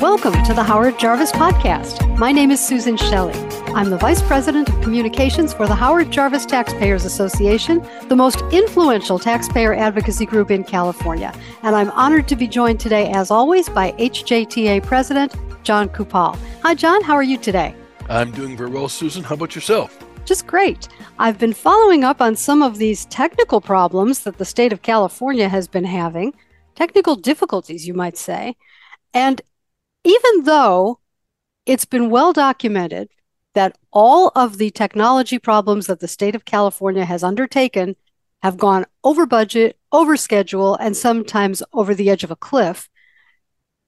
Welcome to the Howard Jarvis Podcast. My name is Susan Shelley. I'm the Vice President of Communications for the Howard Jarvis Taxpayers Association, the most influential taxpayer advocacy group in California. And I'm honored to be joined today, as always, by HJTA President Jon Coupal. Hi, Jon. How are you today? I'm doing very well, Susan. How about yourself? Just great. I've been following up on some of these technical problems that the state of California has been having, technical difficulties, you might say. And even though it's been well documented that all of the technology problems that the state of California has undertaken have gone over budget, over schedule, and sometimes over the edge of a cliff,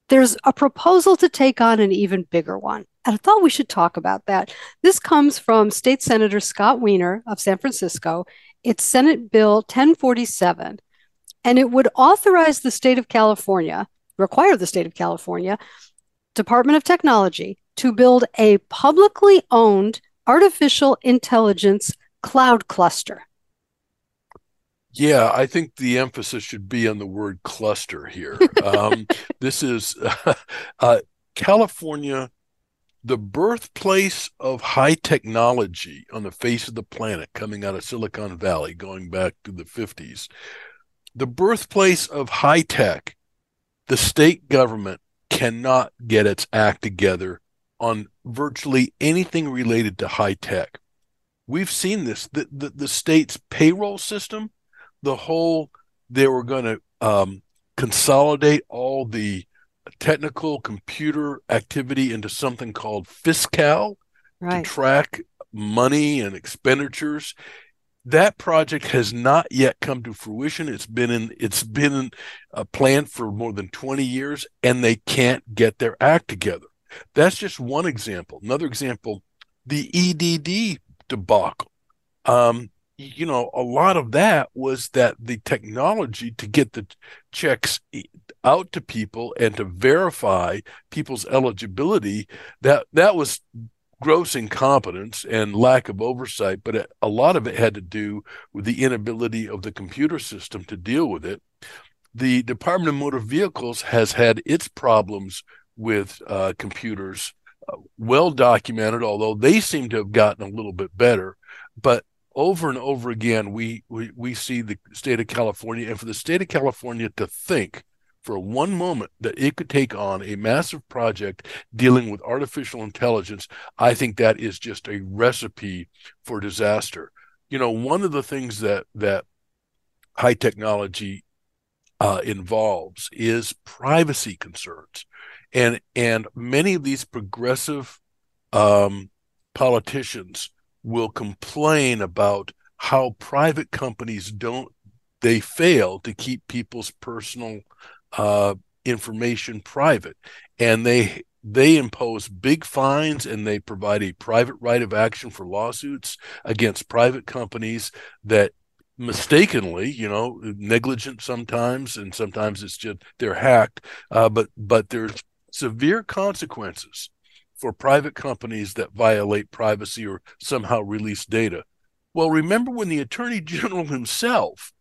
there's a proposal to take on an even bigger one. And I thought we should talk about that. This comes from State Senator Scott Wiener of San Francisco. It's Senate Bill 1047, and it would authorize the state of California, require the state of California, Department of Technology to build a publicly owned artificial intelligence cloud cluster. Yeah, I think the emphasis should be on the word cluster here. Um, this is uh, uh, California, the birthplace of high technology on the face of the planet, coming out of Silicon Valley, going back to the 50s. The birthplace of high tech, the state government cannot get its act together on virtually anything related to high tech. We've seen this. The, the, the state's payroll system, the whole, they were going to um, consolidate all the technical computer activity into something called Fiscal right. to track money and expenditures that project has not yet come to fruition. It's been in it's been a plan for more than 20 years and they can't get their act together. That's just one example. Another example, the EDD debacle. Um, you know, a lot of that was that the technology to get the checks out to people and to verify people's eligibility that that was gross incompetence and lack of oversight, but a lot of it had to do with the inability of the computer system to deal with it. The Department of Motor Vehicles has had its problems with uh, computers uh, well documented, although they seem to have gotten a little bit better. But over and over again, we, we, we see the state of California, and for the state of California to think for one moment that it could take on a massive project dealing with artificial intelligence, I think that is just a recipe for disaster. You know, one of the things that that high technology uh, involves is privacy concerns, and and many of these progressive um, politicians will complain about how private companies don't they fail to keep people's personal uh, information private, and they they impose big fines and they provide a private right of action for lawsuits against private companies that mistakenly you know negligent sometimes and sometimes it's just they're hacked uh, but but there's severe consequences for private companies that violate privacy or somehow release data. Well remember when the attorney general himself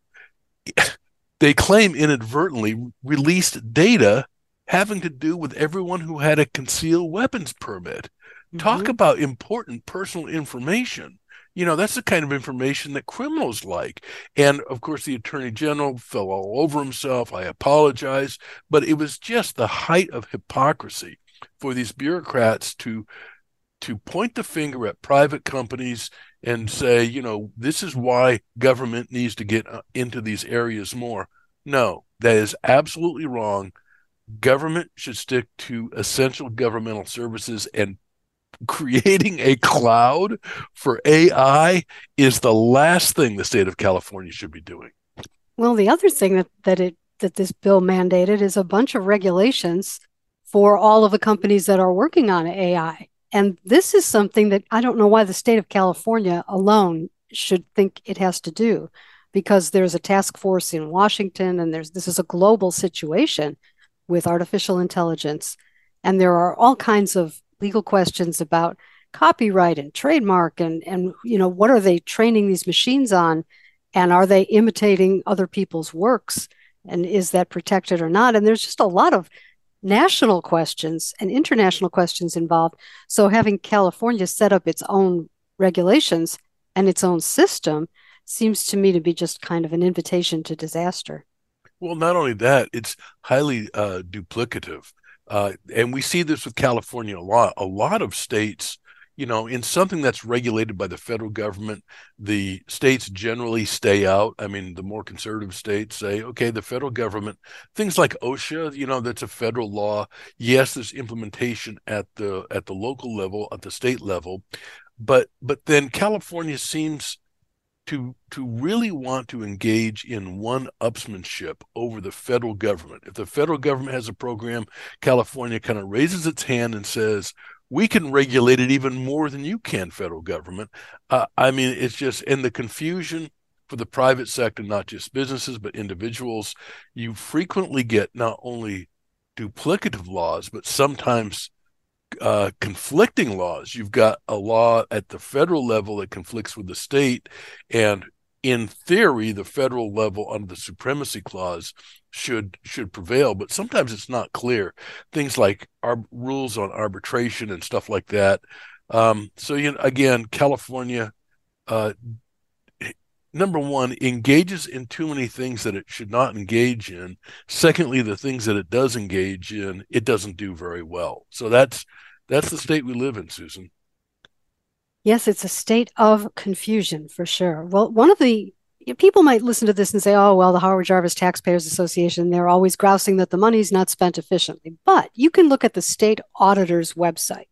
they claim inadvertently released data having to do with everyone who had a concealed weapons permit. Mm-hmm. Talk about important personal information. You know, that's the kind of information that criminals like. And of course, the attorney general fell all over himself. I apologize. But it was just the height of hypocrisy for these bureaucrats to to point the finger at private companies and say, you know, this is why government needs to get uh, into these areas more. No, that is absolutely wrong. Government should stick to essential governmental services and creating a cloud for AI is the last thing the state of California should be doing. Well, the other thing that, that it that this bill mandated is a bunch of regulations for all of the companies that are working on AI. And this is something that I don't know why the state of California alone should think it has to do because there's a task force in Washington and there's this is a global situation with artificial intelligence. And there are all kinds of legal questions about copyright and trademark and and you know what are they training these machines on? And are they imitating other people's works? And is that protected or not? And there's just a lot of national questions and international questions involved. So having California set up its own regulations and its own system seems to me to be just kind of an invitation to disaster. Well, not only that, it's highly uh, duplicative. Uh, and we see this with California a lot. A lot of states, you know, in something that's regulated by the federal government, the states generally stay out. I mean, the more conservative states say, okay, the federal government, things like OSHA, you know, that's a federal law. Yes, there's implementation at the at the local level, at the state level, but but then California seems to to really want to engage in one upsmanship over the federal government. If the federal government has a program, California kind of raises its hand and says, "We can regulate it even more than you can, federal government." Uh, I mean, it's just in the confusion for the private sector, not just businesses but individuals. You frequently get not only duplicative laws, but sometimes uh, conflicting laws. You've got a law at the federal level that conflicts with the state, and in theory, the federal level under the supremacy clause should should prevail. But sometimes it's not clear. Things like our rules on arbitration and stuff like that. Um, so you know, again, California. Uh, number one engages in too many things that it should not engage in secondly the things that it does engage in it doesn't do very well so that's that's the state we live in susan yes it's a state of confusion for sure well one of the people might listen to this and say oh well the howard jarvis taxpayers association they're always grousing that the money's not spent efficiently but you can look at the state auditor's website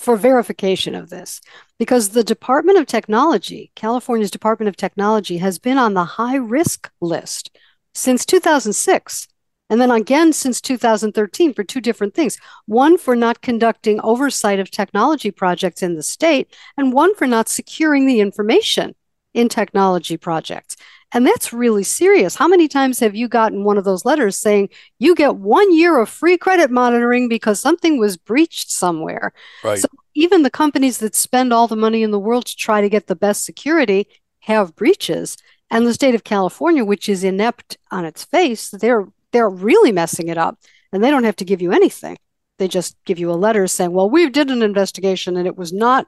for verification of this because the Department of Technology, California's Department of Technology, has been on the high risk list since 2006. And then again since 2013 for two different things. One for not conducting oversight of technology projects in the state, and one for not securing the information in technology projects. And that's really serious. How many times have you gotten one of those letters saying you get one year of free credit monitoring because something was breached somewhere? Right. So even the companies that spend all the money in the world to try to get the best security have breaches. And the state of California, which is inept on its face, they're they're really messing it up. And they don't have to give you anything. They just give you a letter saying, Well, we did an investigation and it was not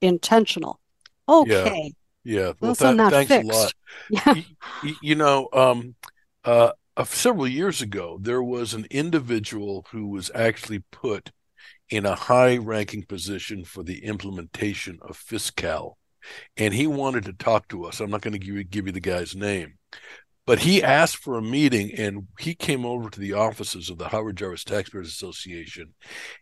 intentional. Okay. Yeah. Yeah, well, th- not thanks fixed. a lot. Yeah. You, you know, um, uh, uh, several years ago, there was an individual who was actually put in a high-ranking position for the implementation of Fiscal, and he wanted to talk to us. I'm not going to give you, give you the guy's name, but he asked for a meeting, and he came over to the offices of the Howard Jarvis Taxpayers Association,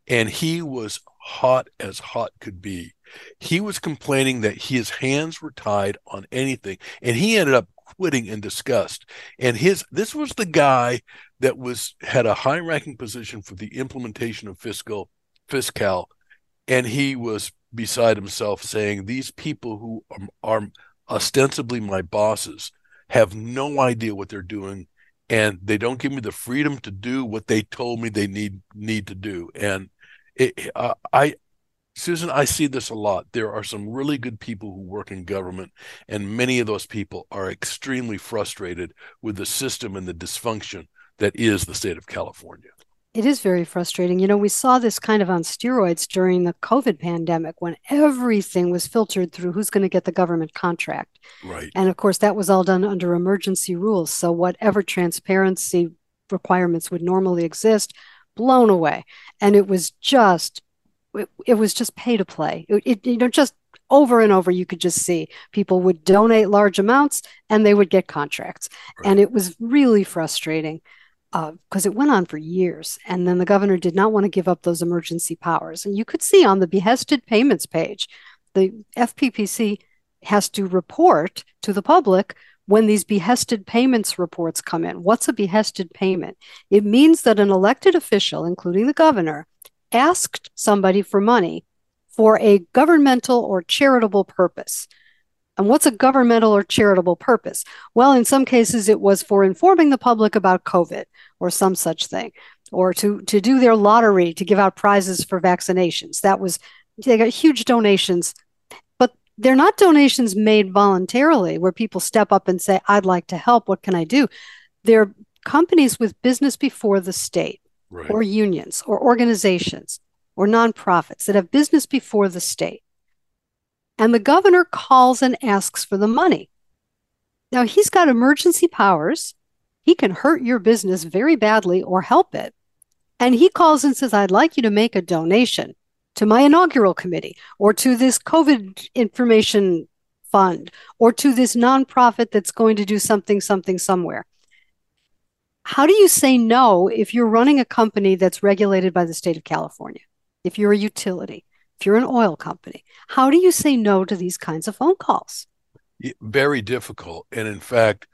and he was hot as hot could be he was complaining that his hands were tied on anything, and he ended up quitting in disgust. And his this was the guy that was had a high ranking position for the implementation of fiscal fiscal, and he was beside himself saying these people who are, are ostensibly my bosses have no idea what they're doing and they don't give me the freedom to do what they told me they need need to do and it, uh, I Susan, I see this a lot. There are some really good people who work in government, and many of those people are extremely frustrated with the system and the dysfunction that is the state of California. It is very frustrating. You know, we saw this kind of on steroids during the COVID pandemic when everything was filtered through who's going to get the government contract. Right. And of course, that was all done under emergency rules. So, whatever transparency requirements would normally exist, blown away. And it was just it, it was just pay to play. It, it, you know, just over and over, you could just see people would donate large amounts and they would get contracts. Right. And it was really frustrating because uh, it went on for years. And then the governor did not want to give up those emergency powers. And you could see on the behested payments page, the FPPC has to report to the public when these behested payments reports come in. What's a behested payment? It means that an elected official, including the governor, asked somebody for money for a governmental or charitable purpose. And what's a governmental or charitable purpose? Well, in some cases, it was for informing the public about COVID or some such thing, or to, to do their lottery to give out prizes for vaccinations. That was, they got huge donations, but they're not donations made voluntarily where people step up and say, I'd like to help. What can I do? They're companies with business before the state, Right. or unions, or organizations, or nonprofits that have business before the state. And the governor calls and asks for the money. Now, he's got emergency powers. He can hurt your business very badly or help it. And he calls and says, I'd like you to make a donation to my inaugural committee or to this COVID information fund or to this nonprofit that's going to do something, something somewhere. How do you say no if you're running a company that's regulated by the state of California? If you're a utility, you're an oil company, how do you say no to these kinds of phone calls? Very difficult. And in fact,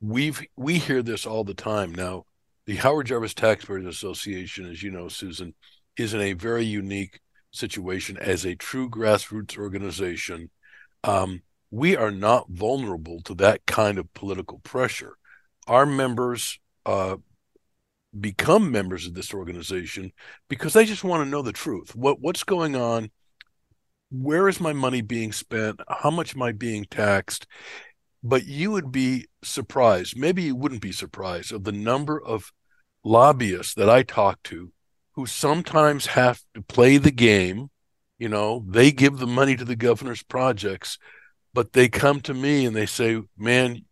we've we hear this all the time now. The Howard Jarvis Taxpayers Association, as you know, Susan, is in a very unique situation as a true grassroots organization. Um, we are not vulnerable to that kind of political pressure. Our members uh, become members of this organization because they just want to know the truth. What what's going on? Where is my money being spent? How much am I being taxed? But you would be surprised, maybe you wouldn't be surprised, of the number of lobbyists that I talk to who sometimes have to play the game. You know, they give the money to the governor's projects, but they come to me and they say, man,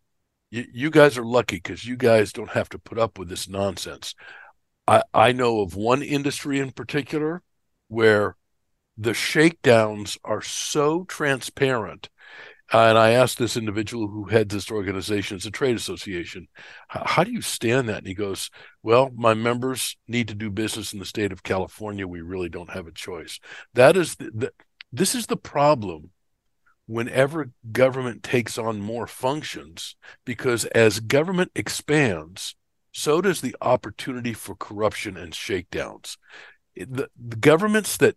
you, you guys are lucky because you guys don't have to put up with this nonsense. I, I know of one industry in particular where the shakedowns are so transparent. Uh, and I asked this individual who heads this organization, it's a trade association, how do you stand that? And he goes, Well, my members need to do business in the state of California. We really don't have a choice. That is the, the this is the problem whenever government takes on more functions, because as government expands, so does the opportunity for corruption and shakedowns. The, the governments that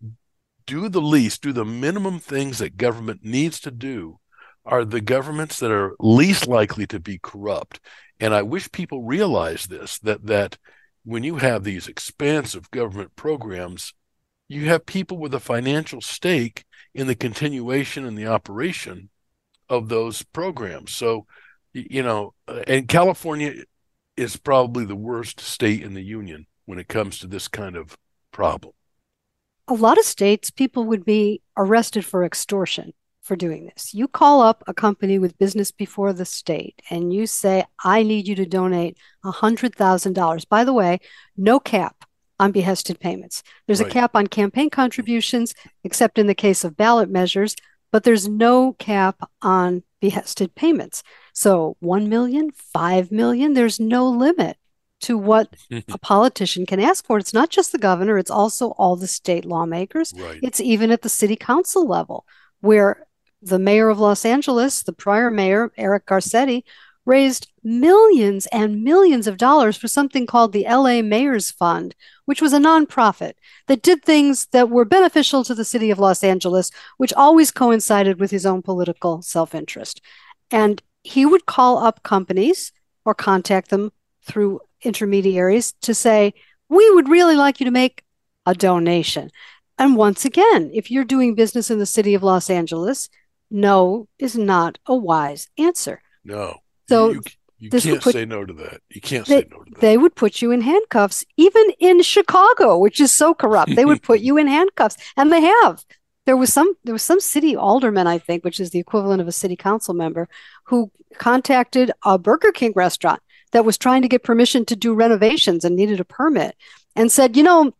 do the least, do the minimum things that government needs to do, are the governments that are least likely to be corrupt. And I wish people realize this that that when you have these expansive government programs, you have people with a financial stake in the continuation and the operation of those programs. So, you know, uh, and California is probably the worst state in the union when it comes to this kind of problem. A lot of states, people would be arrested for extortion for doing this. You call up a company with business before the state and you say, I need you to donate $100,000. By the way, no cap on behested payments. There's right. a cap on campaign contributions, except in the case of ballot measures, but there's no cap on behested payments. So 1 million, 5 million, there's no limit to what a politician can ask for. It's not just the governor, it's also all the state lawmakers. Right. It's even at the city council level, where the mayor of Los Angeles, the prior mayor, Eric Garcetti, raised millions and millions of dollars for something called the LA Mayor's Fund, which was a nonprofit that did things that were beneficial to the city of Los Angeles, which always coincided with his own political self interest. And he would call up companies or contact them through intermediaries to say, We would really like you to make a donation. And once again, if you're doing business in the city of Los Angeles, no is not a wise answer. No. So you, you can't put, say no to that. You can't they, say no to that. They would put you in handcuffs, even in Chicago, which is so corrupt. They would put you in handcuffs, and they have. There was some there was some city alderman, I think, which is the equivalent of a city council member, who contacted a Burger King restaurant that was trying to get permission to do renovations and needed a permit, and said, you know,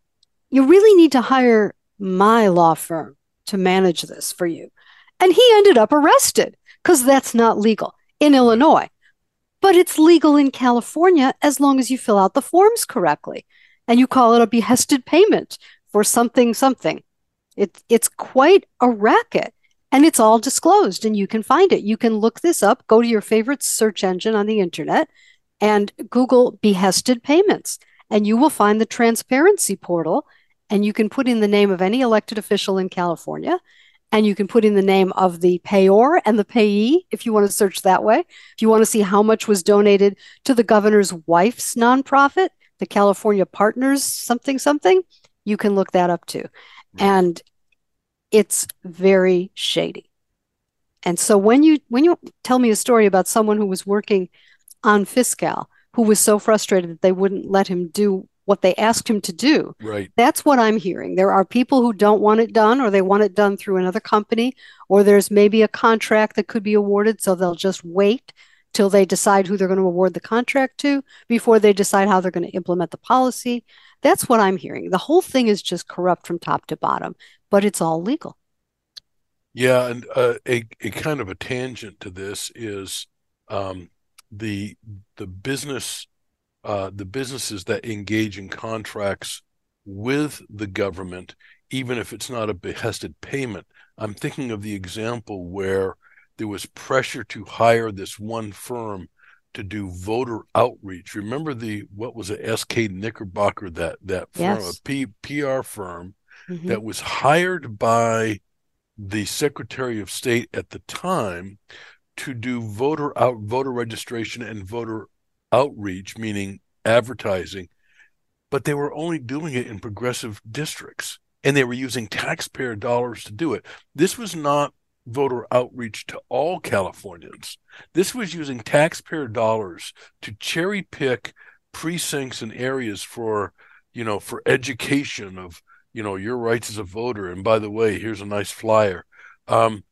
you really need to hire my law firm to manage this for you. And he ended up arrested because that's not legal in Illinois but it's legal in California as long as you fill out the forms correctly and you call it a behested payment for something something. It, it's quite a racket and it's all disclosed and you can find it. You can look this up, go to your favorite search engine on the internet and Google behested payments and you will find the transparency portal and you can put in the name of any elected official in California and you can put in the name of the payor and the payee if you want to search that way. If you want to see how much was donated to the governor's wife's nonprofit, the California Partners something something, you can look that up too. And it's very shady. And so when you when you tell me a story about someone who was working on Fiscal who was so frustrated that they wouldn't let him do what they asked him to do. Right. That's what I'm hearing. There are people who don't want it done or they want it done through another company or there's maybe a contract that could be awarded so they'll just wait till they decide who they're going to award the contract to before they decide how they're going to implement the policy. That's what I'm hearing. The whole thing is just corrupt from top to bottom, but it's all legal. Yeah, and uh, a a kind of a tangent to this is um, the the business uh, the businesses that engage in contracts with the government, even if it's not a behested payment. I'm thinking of the example where there was pressure to hire this one firm to do voter outreach. Remember the what was it, SK Knickerbocker that that firm, Yes. a P, PR firm Mhm. that was hired by the Secretary of State at the time to do voter out voter registration and voter outreach, meaning advertising, but they were only doing it in progressive districts and they were using taxpayer dollars to do it. This was not voter outreach to all Californians. This was using taxpayer dollars to cherry pick precincts and areas for, you know, for education of, you know, your rights as a voter. And by the way, here's a nice flyer. Um,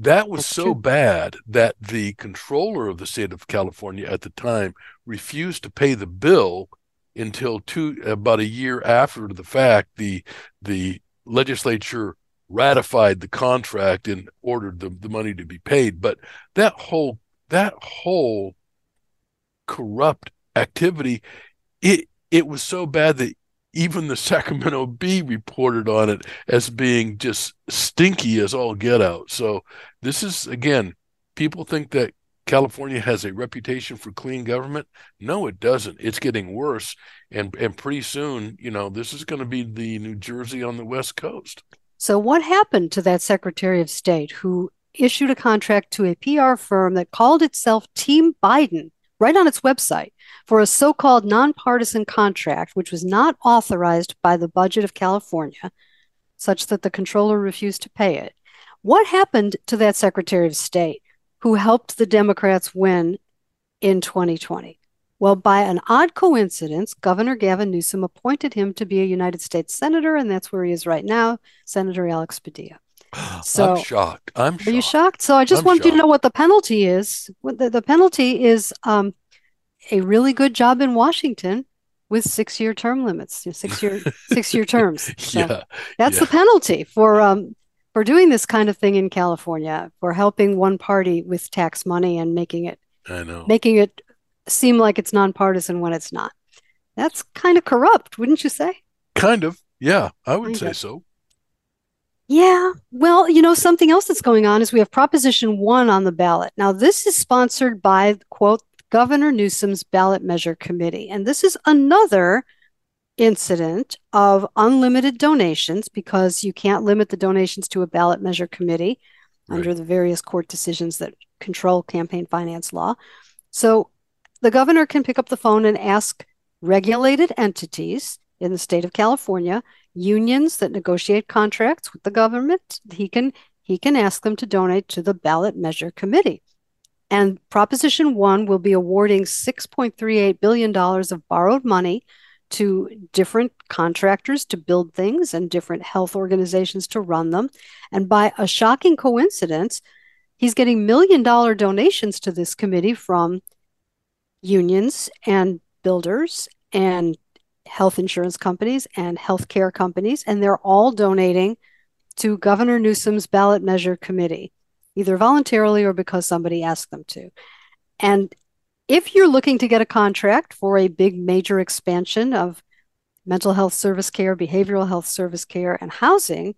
that was That's so true. bad that the controller of the state of California at the time refused to pay the bill until two about a year after the fact the the legislature ratified the contract and ordered the, the money to be paid but that whole that whole corrupt activity it it was so bad that even the Sacramento Bee reported on it as being just stinky as all get out. So this is again, people think that California has a reputation for clean government. No, it doesn't. It's getting worse, and and pretty soon, you know, this is going to be the New Jersey on the West Coast. So, what happened to that Secretary of State who issued a contract to a PR firm that called itself Team Biden right on its website for a so called nonpartisan contract, which was not authorized by the budget of California, such that the controller refused to pay it? What happened to that Secretary of State who helped the Democrats win in 2020? Well, by an odd coincidence, Governor Gavin Newsom appointed him to be a United States Senator, and that's where he is right now, Senator Alex Padilla. So- I'm shocked. I'm shocked. Are you shocked? So I just I'm wanted you to know what the penalty is. What The, the penalty is um, a really good job in Washington with six-year term limits, six-year six-year terms. So Yeah, that's yeah. the penalty for um, for doing this kind of thing in California, for helping one party with tax money and making it I know. making it seem like it's nonpartisan when it's not. That's kind of corrupt, wouldn't you say? Kind of. Yeah, I would Kind say of. so. Yeah. Well, you know, something else that's going on is we have Proposition 1 on the ballot. Now, this is sponsored by, quote, Governor Newsom's ballot measure committee. And this is another incident of unlimited donations because you can't limit the donations to a ballot measure committee under the various court decisions that control campaign finance law. So the governor can pick up the phone and ask regulated entities in the state of California, unions that negotiate contracts with the government, he can he can ask them to donate to the ballot measure committee. And Proposition 1 will be awarding $6.38 billion of borrowed money to different contractors to build things and different health organizations to run them. And by a shocking coincidence, he's getting million dollar donations to this committee from unions and builders and health insurance companies and healthcare companies, and they're all donating to Governor Newsom's ballot measure committee, either voluntarily or because somebody asked them to. And if you're looking to get a contract for a big major expansion of mental health service care, behavioral health service care, and housing,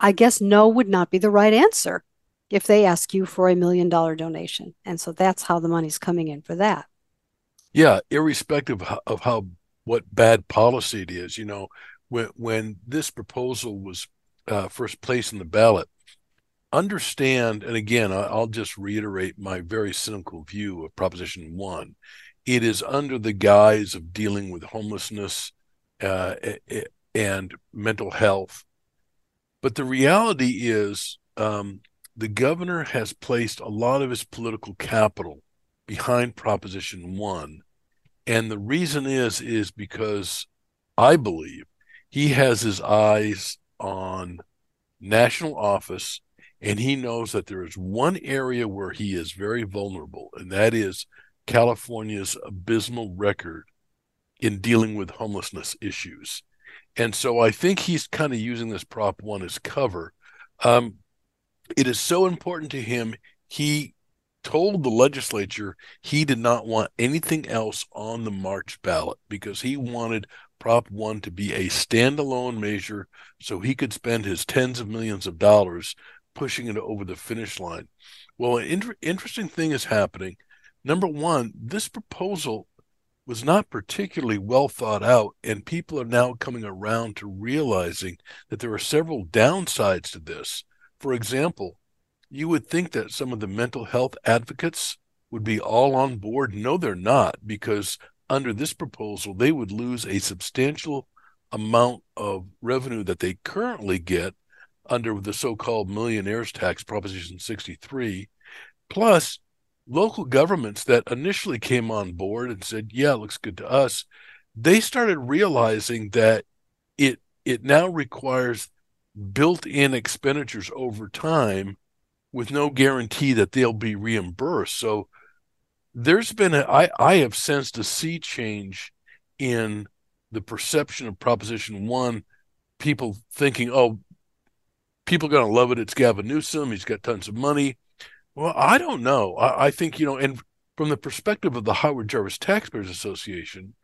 I guess no would not be the right answer if they ask you for a million dollar donation. And so that's how the money's coming in for that. Yeah, irrespective of how, what bad policy it is, you know, when when this proposal was uh, first placed in the ballot, understand, and again, I'll just reiterate my very cynical view of Proposition One. It is under the guise of dealing with homelessness uh, and mental health, but the reality is, um, the governor has placed a lot of his political capital behind Proposition One And the reason is is because I believe he has his eyes on national office and he knows that there is one area where he is very vulnerable, and that is California's abysmal record in dealing with homelessness issues. And so I think he's kind of using this Prop 1 as cover. Um, it is so important to him. He told the legislature he did not want anything else on the March ballot because he wanted Prop 1 to be a standalone measure so he could spend his tens of millions of dollars pushing it over the finish line. Well, an inter- interesting thing is happening. Number one, this proposal was not particularly well thought out, and people are now coming around to realizing that there are several downsides to this. For example, you would think that some of the mental health advocates would be all on board. No, they're not, because under this proposal, they would lose a substantial amount of revenue that they currently get under the so called millionaires tax, Proposition 63. Plus, local governments that initially came on board and said, Yeah, it looks good to us, they started realizing that it it now requires built-in expenditures over time with no guarantee that they'll be reimbursed. So there's been a, I, I have sensed a sea change in the perception of Proposition One. People thinking, oh, people are going to love it. It's Gavin Newsom. He's got tons of money. Well, I don't know. I, I think you know, and from the perspective of the Howard Jarvis Taxpayers Association,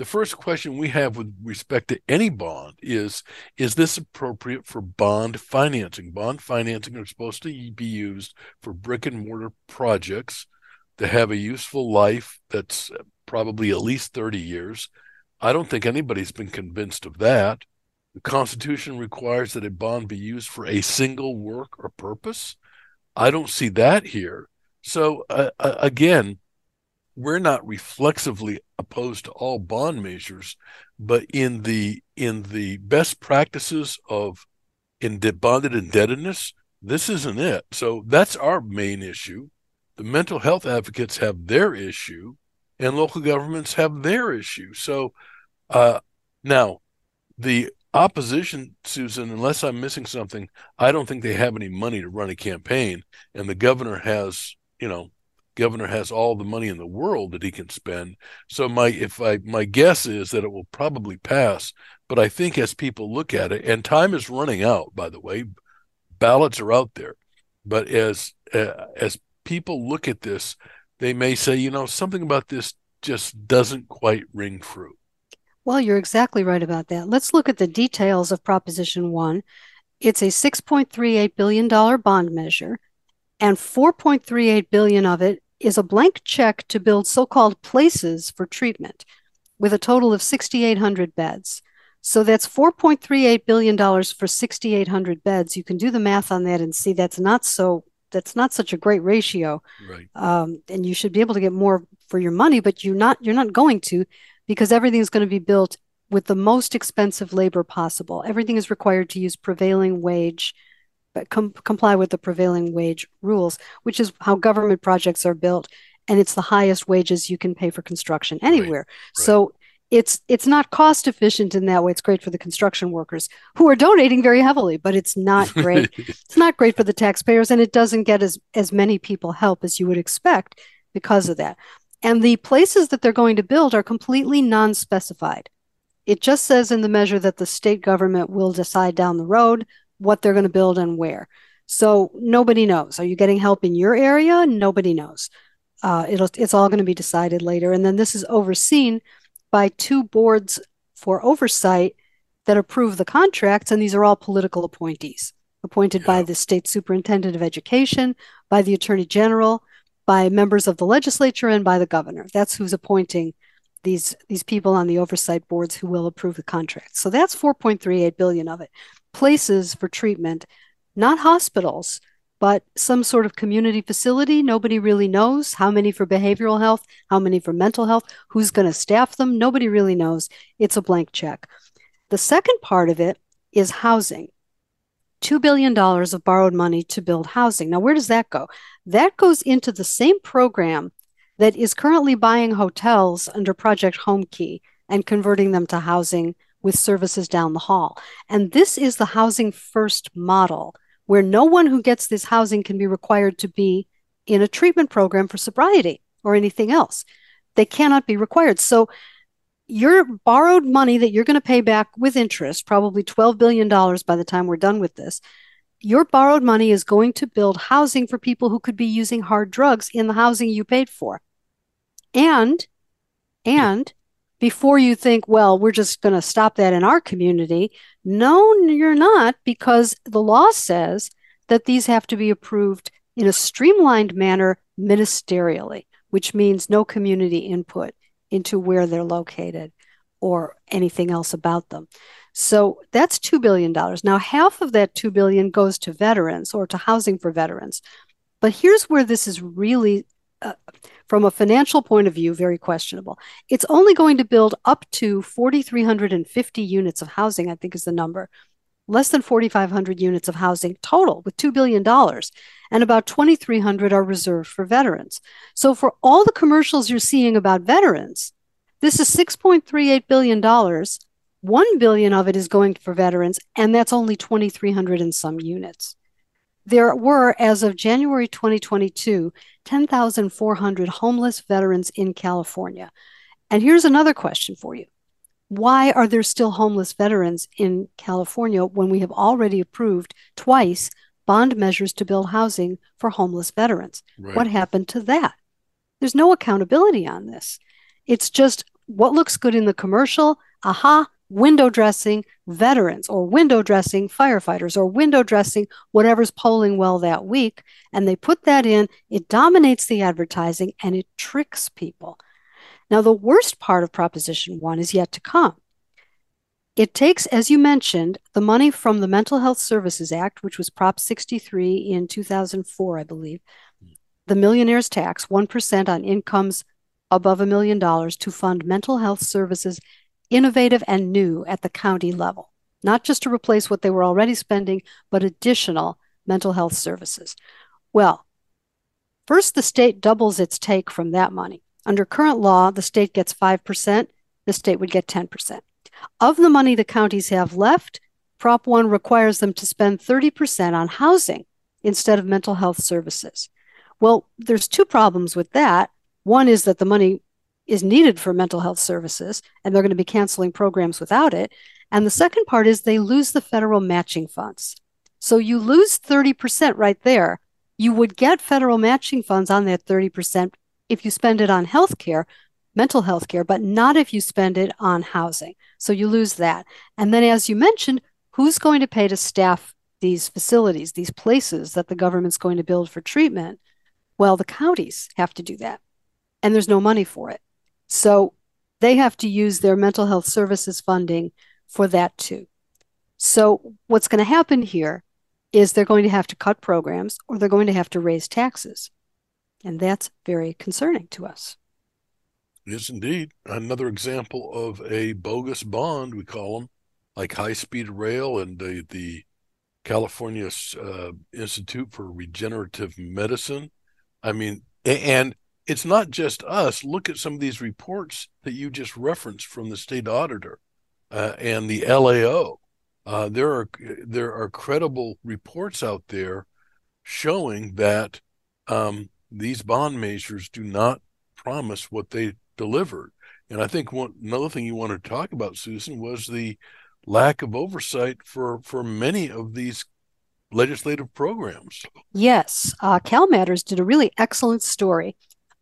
the first question we have with respect to any bond is is this appropriate for bond financing? Bond financing are supposed to be used for brick and mortar projects to have a useful life that's probably at least 30 years. I don't think anybody's been convinced of that. The constitution requires that a bond be used for a single work or purpose. I don't see that here. So uh, uh again we're not reflexively opposed to all bond measures, but in the in the best practices of in bonded indebtedness, this isn't it. So that's our main issue. The mental health advocates have their issue, and local governments have their issue. So uh, now, the opposition, Susan, unless I'm missing something, I don't think they have any money to run a campaign, and the governor has, you know, governor has all the money in the world that he can spend. So my if I my guess is that it will probably pass. But I think as people look at it, and time is running out, by the way, ballots are out there. But as uh, as people look at this, they may say, you know, something about this just doesn't quite ring true. Well, you're exactly right about that. Let's look at the details of Proposition 1. It's a $6.38 billion bond measure and 4.38 billion of it is a blank check to build so-called places for treatment with a total of 6800 beds. So that's 4.38 billion dollars for 6800 beds. You can do the math on that and see that's not so that's not such a great ratio. Right. Um, and you should be able to get more for your money but you're not you're not going to because everything's going to be built with the most expensive labor possible. Everything is required to use prevailing wage com- comply with the prevailing wage rules, which is how government projects are built, and it's the highest wages you can pay for construction anywhere. Right. Right. So it's it's not cost efficient in that way. It's great for the construction workers who are donating very heavily, but it's not great. it's not great for the taxpayers, and it doesn't get as as many people help as you would expect because of that. And the places that they're going to build are completely non-specified. It just says in the measure that the state government will decide down the road what they're going to build and where. So nobody knows. Are you getting help in your area? Nobody knows. Uh, it'll, it's all going to be decided later. And then this is overseen by two boards for oversight that approve the contracts, and these are all political appointees appointed yeah. by the state superintendent of education, by the attorney general, by members of the legislature, and by the governor. That's who's appointing these these people on the oversight boards who will approve the contracts. So that's 4.38 billion of it places for treatment, not hospitals, but some sort of community facility. Nobody really knows how many for behavioral health, how many for mental health, who's going to staff them. Nobody really knows. It's a blank check. The second part of it is housing. $2 billion of borrowed money to build housing. Now, where does that go? That goes into the same program that is currently buying hotels under Project Homekey and converting them to housing with services down the hall. And this is the housing first model where no one who gets this housing can be required to be in a treatment program for sobriety or anything else. They cannot be required. So your borrowed money that you're going to pay back with interest, probably $12 billion by the time we're done with this, your borrowed money is going to build housing for people who could be using hard drugs in the housing you paid for. And, and before you think, well, we're just going to stop that in our community, no, you're not, because the law says that these have to be approved in a streamlined manner ministerially, which means no community input into where they're located or anything else about them. So that's $2 billion. Now, half of that 2 billion goes to veterans or to housing for veterans. But here's where this is really, uh, from a financial point of view, very questionable. It's only going to build up to 4,350 units of housing, I think is the number. Less than 4,500 units of housing total with $2 billion. And about 2,300 are reserved for veterans. So, for all the commercials you're seeing about veterans, this is $6.38 billion 1 billion of it is going for veterans, and that's only 2,300 and some units. There were, as of January 2022, 10,400 homeless veterans in California. And here's another question for you Why are there still homeless veterans in California when we have already approved twice bond measures to build housing for homeless veterans? Right. What happened to that? There's no accountability on this. It's just what looks good in the commercial. Aha, window dressing veterans or window dressing firefighters or window dressing whatever's polling well that week. And they put that in, it dominates the advertising and it tricks people. Now, the worst part of Proposition 1 is yet to come. It takes, as you mentioned, the money from the Mental Health Services Act, which was Prop 63 in 2004, I believe, the millionaire's tax, 1% on incomes above a million dollars to fund mental health services innovative and new at the county level, not just to replace what they were already spending, but additional mental health services. Well, first, the state doubles its take from that money. Under current law, the state gets 5%, the state would get 10%. Of the money the counties have left, Prop 1 requires them to spend 30% on housing instead of mental health services. Well, there's two problems with that. One is that the money is needed for mental health services, and they're going to be canceling programs without it. And the second part is they lose the federal matching funds. So you lose 30% right there. You would get federal matching funds on that 30% if you spend it on health care, mental health care, but not if you spend it on housing. So you lose that. And then, as you mentioned, who's going to pay to staff these facilities, these places that the government's going to build for treatment? Well, the counties have to do that, and there's no money for it. So they have to use their mental health services funding for that too. So what's going to happen here is they're going to have to cut programs or they're going to have to raise taxes. And that's very concerning to us. Yes, indeed. Another example of a bogus bond, we call them, like high speed rail and the, the California uh, Institute for Regenerative Medicine. I mean, and it's not just us. Look at some of these reports that you just referenced from the state auditor uh, and the LAO. Uh, there are there are credible reports out there showing that um, these bond measures do not promise what they delivered. And I think one another thing you wanted to talk about, Susan, was the lack of oversight for for many of these legislative programs. Yes, uh, Cal Matters did a really excellent story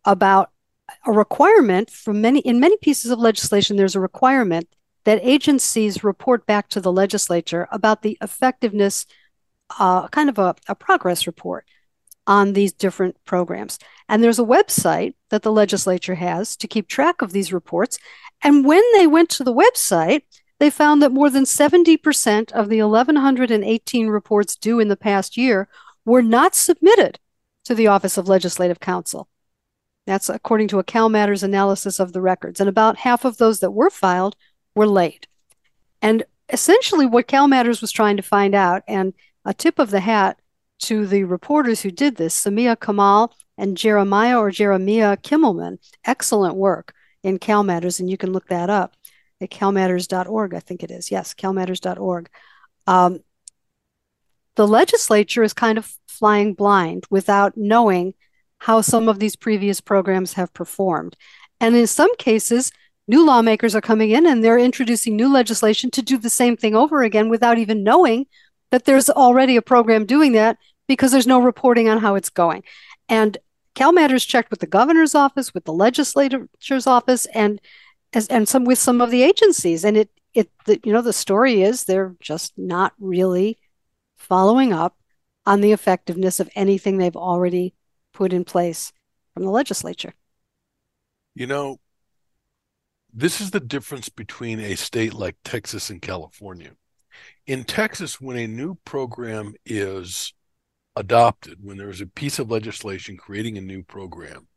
about a requirement from many in many pieces of legislation there's a requirement that agencies report back to the legislature about the effectiveness uh, kind of a, a progress report on these different programs. And there's a website that the legislature has to keep track of these reports. And when they went to the website they found that more than 70% of the 1118 reports due in the past year were not submitted to the office of legislative counsel that's according to a Cal Matters analysis of the records. And about half of those that were filed were late. And essentially, what Cal Matters was trying to find out, and a tip of the hat to the reporters who did this, Sameea Kamal and Jeremiah or Jeremia Kimelman. Excellent work in Cal Matters, and you can look that up at calmatters.org, I think it is. Yes, calmatters.org. Um, the legislature is kind of flying blind without knowing how some of these previous programs have performed. And in some cases, new lawmakers are coming in and they're introducing new legislation to do the same thing over again without even knowing that there's already a program doing that because there's no reporting on how it's going. And Cal Matters checked with the governor's office, with the legislature's office, and and some with some of the agencies. And it it the, you know the story is they're just not really following up on the effectiveness of anything they've already put in place from the legislature. You know, this is the difference between a state like Texas and California. In Texas, when a new program is adopted, when there's a piece of legislation creating a new program,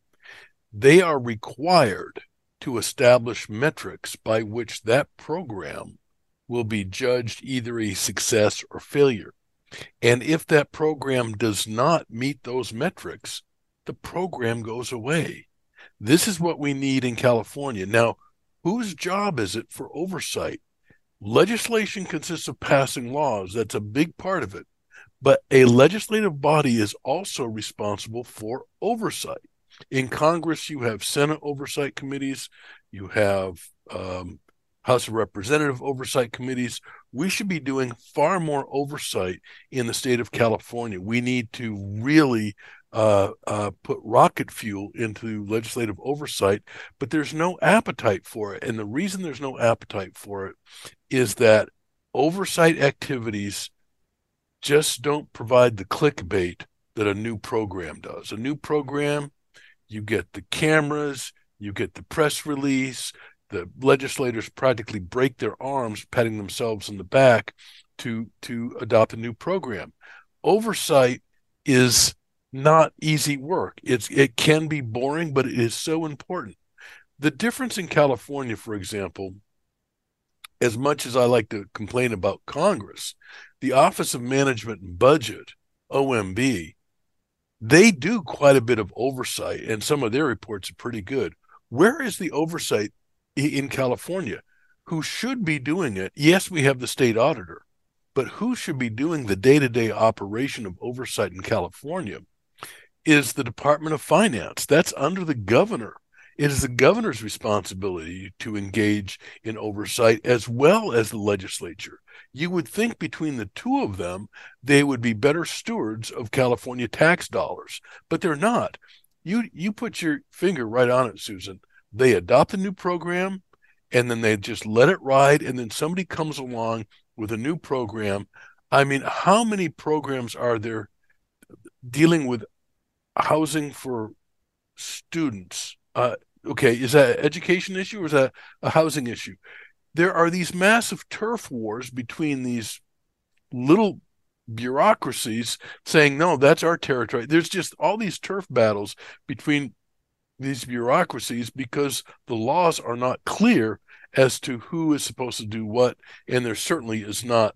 they are required to establish metrics by which that program will be judged either a success or failure. And if that program does not meet those metrics, the program goes away. This is what we need in California. Now, whose job is it for oversight? Legislation consists of passing laws. That's a big part of it. But a legislative body is also responsible for oversight. In Congress, you have Senate oversight committees, you have um, House of Representative oversight committees. We should be doing far more oversight in the state of California. We need to really uh, uh, put rocket fuel into legislative oversight, but there's no appetite for it. And the reason there's no appetite for it is that oversight activities just don't provide the clickbait that a new program does. A new program, you get the cameras, you get the press release, the legislators practically break their arms patting themselves in the back to to adopt a new program. Oversight is not easy work. It's it can be boring, but it is so important. The difference in California, for example, as much as I like to complain about Congress, the Office of Management and Budget, OMB, they do quite a bit of oversight, and some of their reports are pretty good. Where is the oversight in California? Who should be doing it? Yes, we have the state auditor, but who should be doing the day to day operation of oversight in California is the Department of Finance. That's under the governor. It is the governor's responsibility to engage in oversight as well as the legislature. You would think between the two of them, they would be better stewards of California tax dollars, but they're not. You you put your finger right on it, Susan. They adopt a new program and then they just let it ride, and then somebody comes along with a new program. I mean, how many programs are there dealing with housing for students. Uh, okay, is that an education issue or is that a housing issue? There are these massive turf wars between these little bureaucracies saying, no, that's our territory. There's just all these turf battles between these bureaucracies because the laws are not clear as to who is supposed to do what. And there certainly is not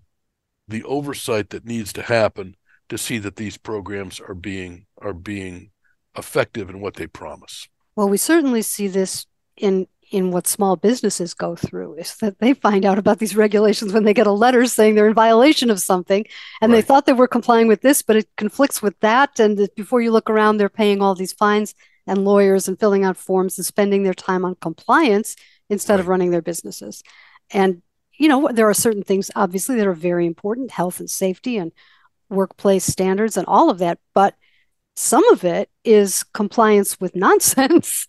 the oversight that needs to happen to see that these programs are being are being effective in what they promise. Well, we certainly see this in in what small businesses go through is that they find out about these regulations when they get a letter saying they're in violation of something and right. they thought they were complying with this but it conflicts with that and before you look around they're paying all these fines and lawyers and filling out forms and spending their time on compliance instead right. of running their businesses and you know there are certain things obviously that are very important health and safety and workplace standards and all of that, but some of it is compliance with nonsense.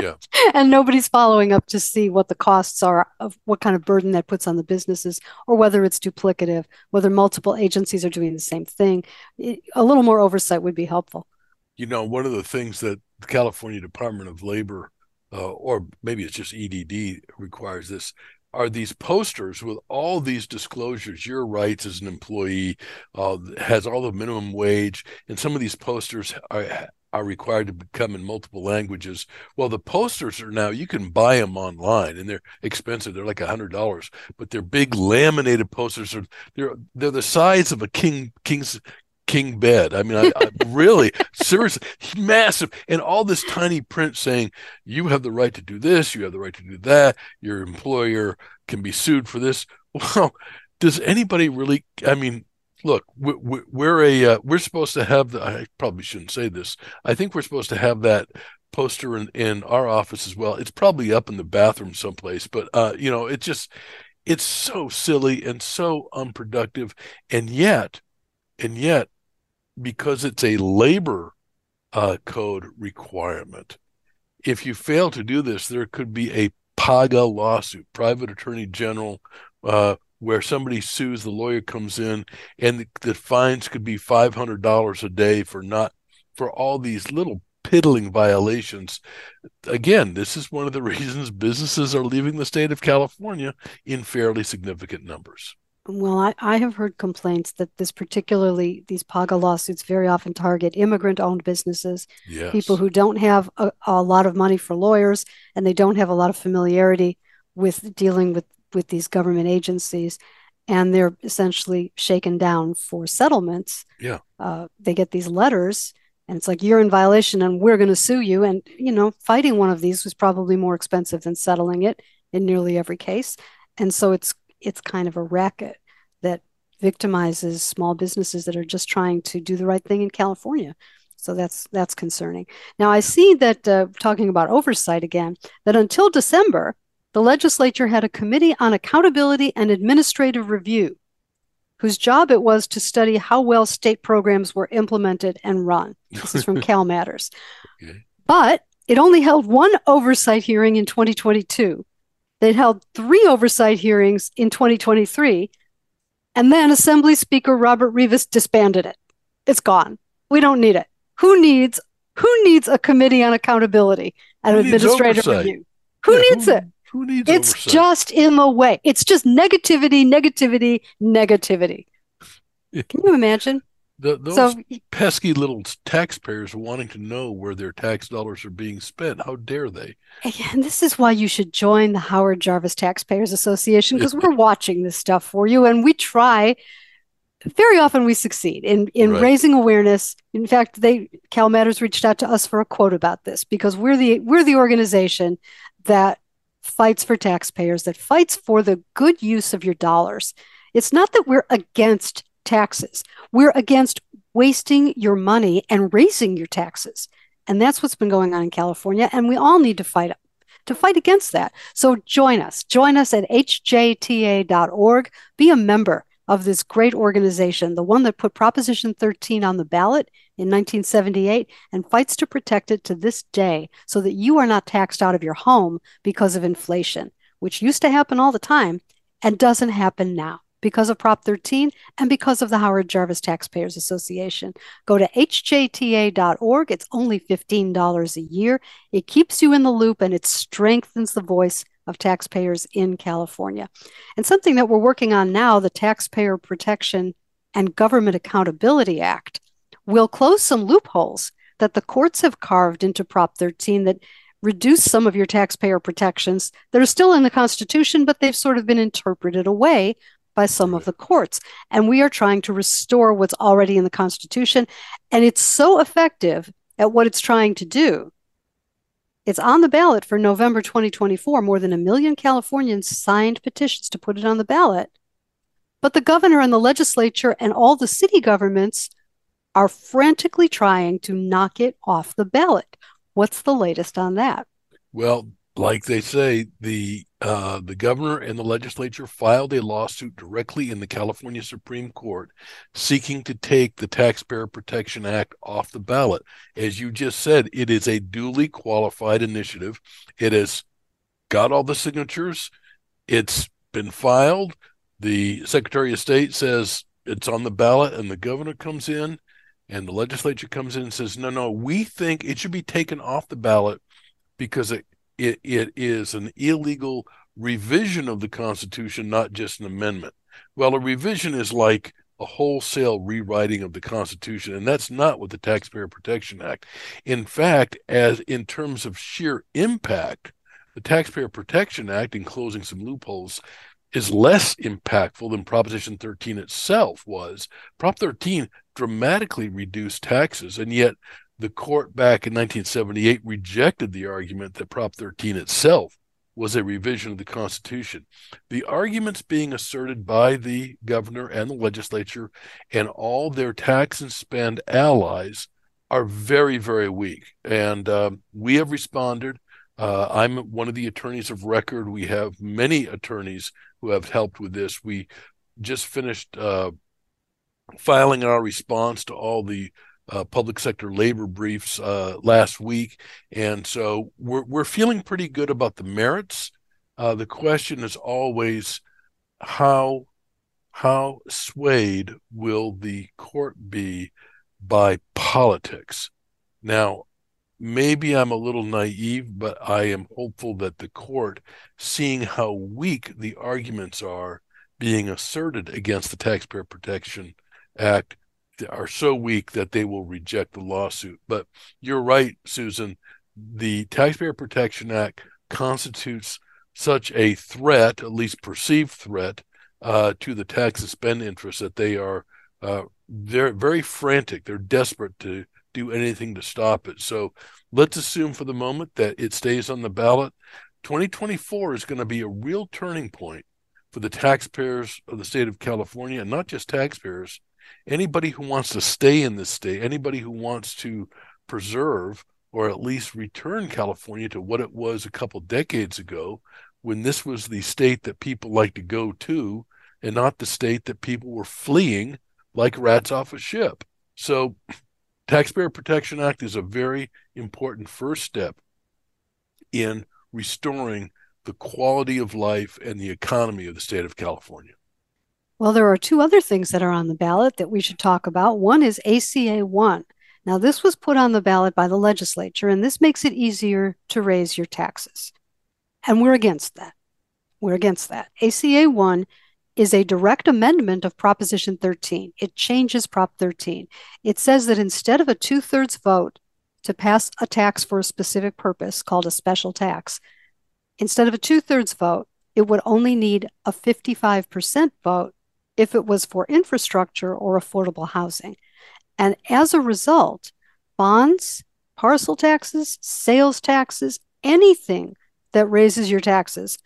yeah. and nobody's following up to see what the costs are of what kind of burden that puts on the businesses or whether it's duplicative, whether multiple agencies are doing the same thing. A little more oversight would be helpful. You know, one of the things that the California Department of Labor, uh, or maybe it's just EDD, requires this are these posters with all these disclosures your rights as an employee uh, has all the minimum wage and some of these posters are are required to become in multiple languages. Well the posters are now you can buy them online and they're expensive. They're like a hundred dollars but they're big laminated posters. Are they're they're the size of a king king's king bed. I mean, I, I really, seriously, massive, and all this tiny print saying you have the right to do this, you have the right to do that. Your employer can be sued for this. Well, does anybody really? I mean, look, we're a uh, we're supposed to have the. I probably shouldn't say this. I think we're supposed to have that poster in, in our office as well. It's probably up in the bathroom someplace, but uh, you know, it just it's so silly and so unproductive, and yet, and yet, because it's a labor uh, code requirement, if you fail to do this, there could be a PAGA lawsuit, private attorney general, uh, where somebody sues, the lawyer comes in, and the, the fines could be five hundred dollars a day for not for all these little piddling violations. Again, this is one of the reasons businesses are leaving the state of California in fairly significant numbers. Well, I, I have heard complaints that this particularly these PAGA lawsuits very often target immigrant owned businesses, yes. people who don't have a, a lot of money for lawyers and they don't have a lot of familiarity with dealing with, with these government agencies. And they're essentially shaken down for settlements. Yeah. Uh, they get these letters and it's like you're in violation and we're going to sue you and you know fighting one of these was probably more expensive than settling it in nearly every case and so it's it's kind of a racket that victimizes small businesses that are just trying to do the right thing in California so that's that's concerning now i see that uh, talking about oversight again that until december the legislature had a committee on accountability and administrative review whose job it was to study how well state programs were implemented and run. This is from Cal Matters. Okay. But it only held one oversight hearing in 2022. They held three oversight hearings in 2023. And then Assembly Speaker Robert Rivas disbanded it. It's gone. We don't need it. Who needs who needs a committee on accountability and who administrative review? Who yeah, needs who, it? Who needs it's oversight? just in the way. It's just negativity, negativity, negativity. Can you imagine? The, those so, pesky little taxpayers wanting to know where their tax dollars are being spent. How dare they? And this is why you should join the Howard Jarvis Taxpayers Association because we're watching this stuff for you and we try. Very often we succeed in, in right. raising awareness. In fact, they Cal Matters reached out to us for a quote about this because we're the we're the organization that fights for taxpayers, that fights for the good use of your dollars. It's not that we're against taxes, we're against wasting your money and raising your taxes. And that's what's been going on in California. And we all need to fight to fight against that. So join us. Join us at hjta.org. Be a member of this great organization, the one that put Proposition 13 on the ballot in 1978 and fights to protect it to this day so that you are not taxed out of your home because of inflation, which used to happen all the time and doesn't happen now because of Prop 13 and because of the Howard Jarvis Taxpayers Association. Go to hjta.org. It's only $15 a year. It keeps you in the loop and it strengthens the voice of taxpayers in California. And something that we're working on now, the Taxpayer Protection and Government Accountability Act, will close some loopholes that the courts have carved into Prop 13 that reduce some of your taxpayer protections that are still in the Constitution, but they've sort of been interpreted away by some of the courts. And we are trying to restore what's already in the Constitution. And it's so effective at what it's trying to do it's on the ballot for November 2024. More than a million Californians signed petitions to put it on the ballot. But the governor and the legislature and all the city governments are frantically trying to knock it off the ballot. What's the latest on that? Well, like they say, the uh, the governor and the legislature filed a lawsuit directly in the California Supreme Court seeking to take the Taxpayer Protection Act off the ballot. As you just said, it is a duly qualified initiative. It has got all the signatures. It's been filed. The Secretary of State says it's on the ballot, and the governor comes in and the legislature comes in and says, no, no, we think it should be taken off the ballot because it it, it is an illegal revision of the Constitution, not just an amendment. Well, a revision is like a wholesale rewriting of the Constitution, and that's not what the Taxpayer Protection Act. In fact, as in terms of sheer impact, the Taxpayer Protection Act, in closing some loopholes, is less impactful than Proposition 13 itself was. Prop 13 dramatically reduced taxes. And yet, the court back in 1978 rejected the argument that Prop 13 itself was a revision of the Constitution. The arguments being asserted by the governor and the legislature and all their tax and spend allies are very, very weak. And um, we have responded. Uh, I'm one of the attorneys of record. We have many attorneys who have helped with this. We just finished uh, filing our response to all the uh, public sector labor briefs uh, last week, and so we're we're feeling pretty good about the merits. Uh, the question is always how how swayed will the court be by politics? Now, maybe I'm a little naive, but I am hopeful that the court, seeing how weak the arguments are being asserted against the Taxpayer Protection Act, are so weak that they will reject the lawsuit. But you're right, Susan. The Taxpayer Protection Act constitutes such a threat, at least perceived threat, uh, to the tax and spend interest that they are uh, they're very frantic. They're desperate to do anything to stop it. So let's assume for the moment that it stays on the ballot. 2024 is going to be a real turning point for the taxpayers of the state of California, and not just taxpayers, anybody who wants to stay in this state, anybody who wants to preserve or at least return California to what it was a couple decades ago when this was the state that people like to go to and not the state that people were fleeing like rats off a ship. So Taxpayer Protection Act is a very important first step in restoring the quality of life and the economy of the state of California. Well, there are two other things that are on the ballot that we should talk about. One is ACA 1. Now, this was put on the ballot by the legislature, and this makes it easier to raise your taxes. And we're against that. We're against that. ACA 1 is a direct amendment of Proposition 13. It changes Prop 13. It says that instead of a two thirds vote to pass a tax for a specific purpose called a special tax, instead of a two thirds vote, it would only need a 55% vote if it was for infrastructure or affordable housing. And as a result, bonds, parcel taxes, sales taxes, anything that raises your taxes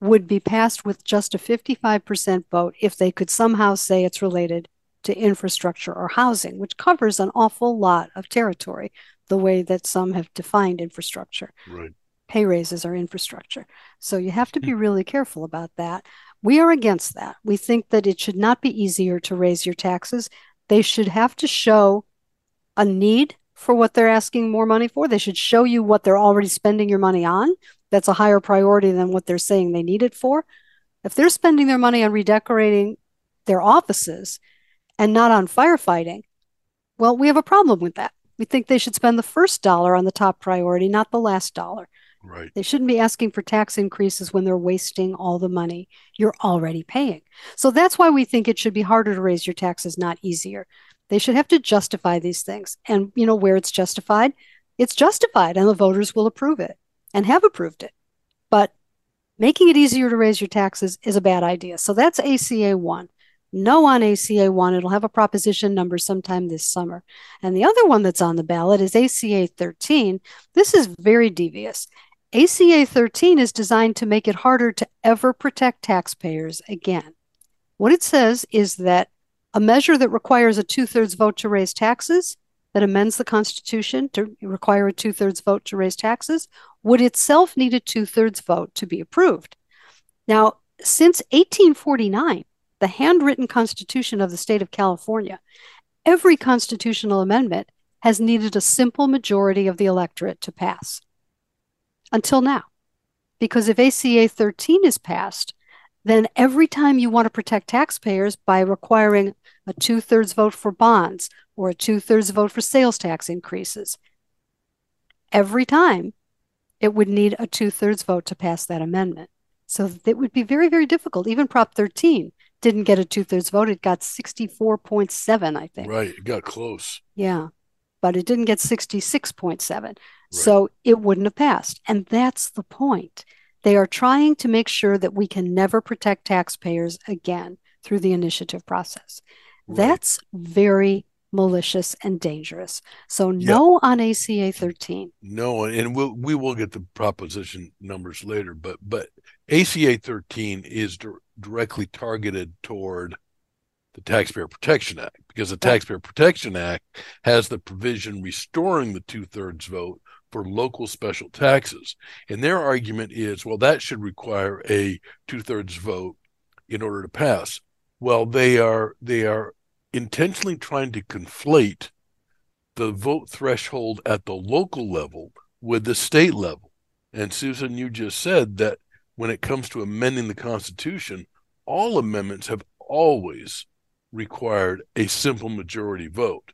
would be passed with just a 55% vote if they could somehow say it's related to infrastructure or housing, which covers an awful lot of territory, the way that some have defined infrastructure. Right. Pay raises are infrastructure. So you have to be hmm. really careful about that. We are against that. We think that it should not be easier to raise your taxes. They should have to show a need for what they're asking more money for. They should show you what they're already spending your money on. That's a higher priority than what they're saying they need it for. If they're spending their money on redecorating their offices and not on firefighting, well, we have a problem with that. We think they should spend the first dollar on the top priority, not the last dollar. Right. They shouldn't be asking for tax increases when they're wasting all the money you're already paying. So that's why we think it should be harder to raise your taxes, not easier. They should have to justify these things. And you know where it's justified? It's justified and the voters will approve it and have approved it. But making it easier to raise your taxes is a bad idea. So that's ACA 1. No on ACA 1. It'll have a proposition number sometime this summer. And the other one that's on the ballot is ACA 13. This is very devious. ACA 13 is designed to make it harder to ever protect taxpayers again. What it says is that a measure that requires a two thirds vote to raise taxes, that amends the Constitution to require a two thirds vote to raise taxes, would itself need a two thirds vote to be approved. Now, since 1849, the handwritten Constitution of the state of California, every constitutional amendment has needed a simple majority of the electorate to pass until now. Because if ACA 13 is passed, then every time you want to protect taxpayers by requiring a two thirds vote for bonds or a two thirds vote for sales tax increases, every time it would need a two thirds vote to pass that amendment. So it would be very, very difficult. Even Prop 13 didn't get a two thirds vote. It got 64.7, I think. Right. It got close. Yeah. But it didn't get 66.7. So it wouldn't have passed. And that's the point. They are trying to make sure that we can never protect taxpayers again through the initiative process. Right. That's very malicious, and dangerous. So no on ACA 13. No, and we'll we will get the proposition numbers later, but but ACA 13 is di- directly targeted toward the Taxpayer Protection Act because the Taxpayer Protection Act has the provision restoring the two thirds vote for local special taxes. And their argument is, well, that should require a two thirds vote in order to pass. Well, they are they are intentionally trying to conflate the vote threshold at the local level with the state level. And Susan, you just said that when it comes to amending the Constitution, all amendments have always required a simple majority vote.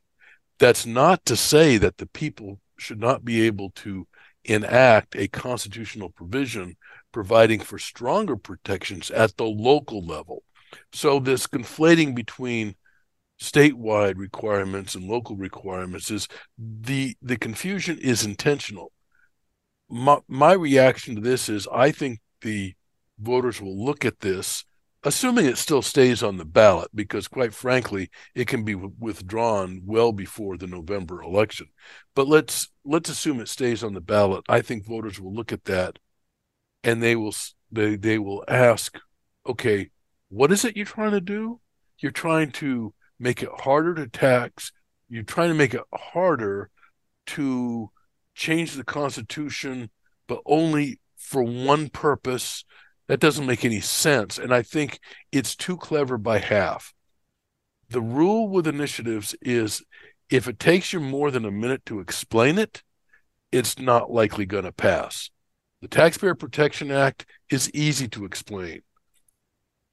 That's not to say that the people should not be able to enact a constitutional provision providing for stronger protections at the local level. So, this conflating between statewide requirements and local requirements is the the confusion is intentional. My, my reaction to this is I think the voters will look at this assuming it still stays on the ballot, because quite frankly, it can be withdrawn well before the November election. But let's let's assume it stays on the ballot. I think voters will look at that, and they will they they will ask, okay, what is it you're trying to do? You're trying to make it harder to tax. You're trying to make it harder to change the Constitution, but only for one purpose that doesn't make any sense. And I think it's too clever by half. The rule with initiatives is if it takes you more than a minute to explain it, it's not likely going to pass. The Taxpayer Protection Act is easy to explain.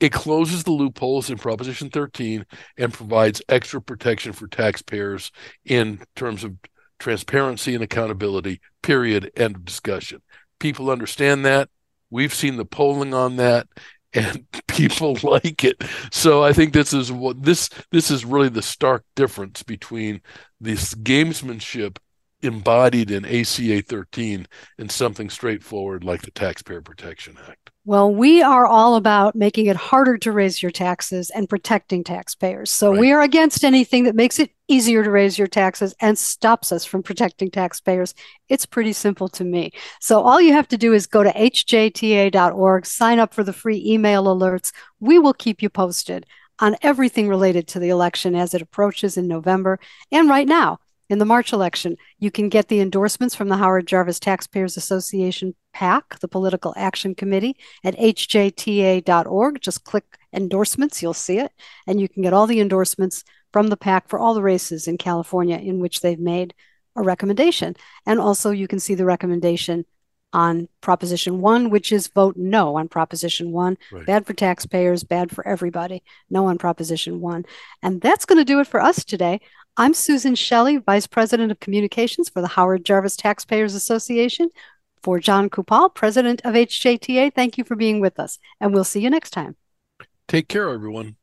It closes the loopholes in Proposition 13 and provides extra protection for taxpayers in terms of transparency and accountability, period, end of discussion. People understand that. We've seen the polling on that and people like it. So I think this is what this this is really the stark difference between this gamesmanship embodied in ACA 13 and something straightforward like the Taxpayer Protection Act. Well, we are all about making it harder to raise your taxes and protecting taxpayers. So right. we are against anything that makes it easier to raise your taxes and stops us from protecting taxpayers. It's pretty simple to me. So all you have to do is go to hjta.org, sign up for the free email alerts. We will keep you posted on everything related to the election as it approaches in November and right now in the March election. You can get the endorsements from the Howard Jarvis Taxpayers Association PAC, the Political Action Committee, at hjta.org. Just click endorsements, you'll see it. And you can get all the endorsements from the PAC for all the races in California in which they've made a recommendation. And also, you can see the recommendation on Proposition 1, which is vote no on Proposition 1. Right. Bad for taxpayers, bad for everybody. No on Proposition 1. And that's going to do it for us today. I'm Susan Shelley, Vice President of Communications for the Howard Jarvis Taxpayers Association. For Jon Coupal, President of HJTA, thank you for being with us, and we'll see you next time. Take care, everyone.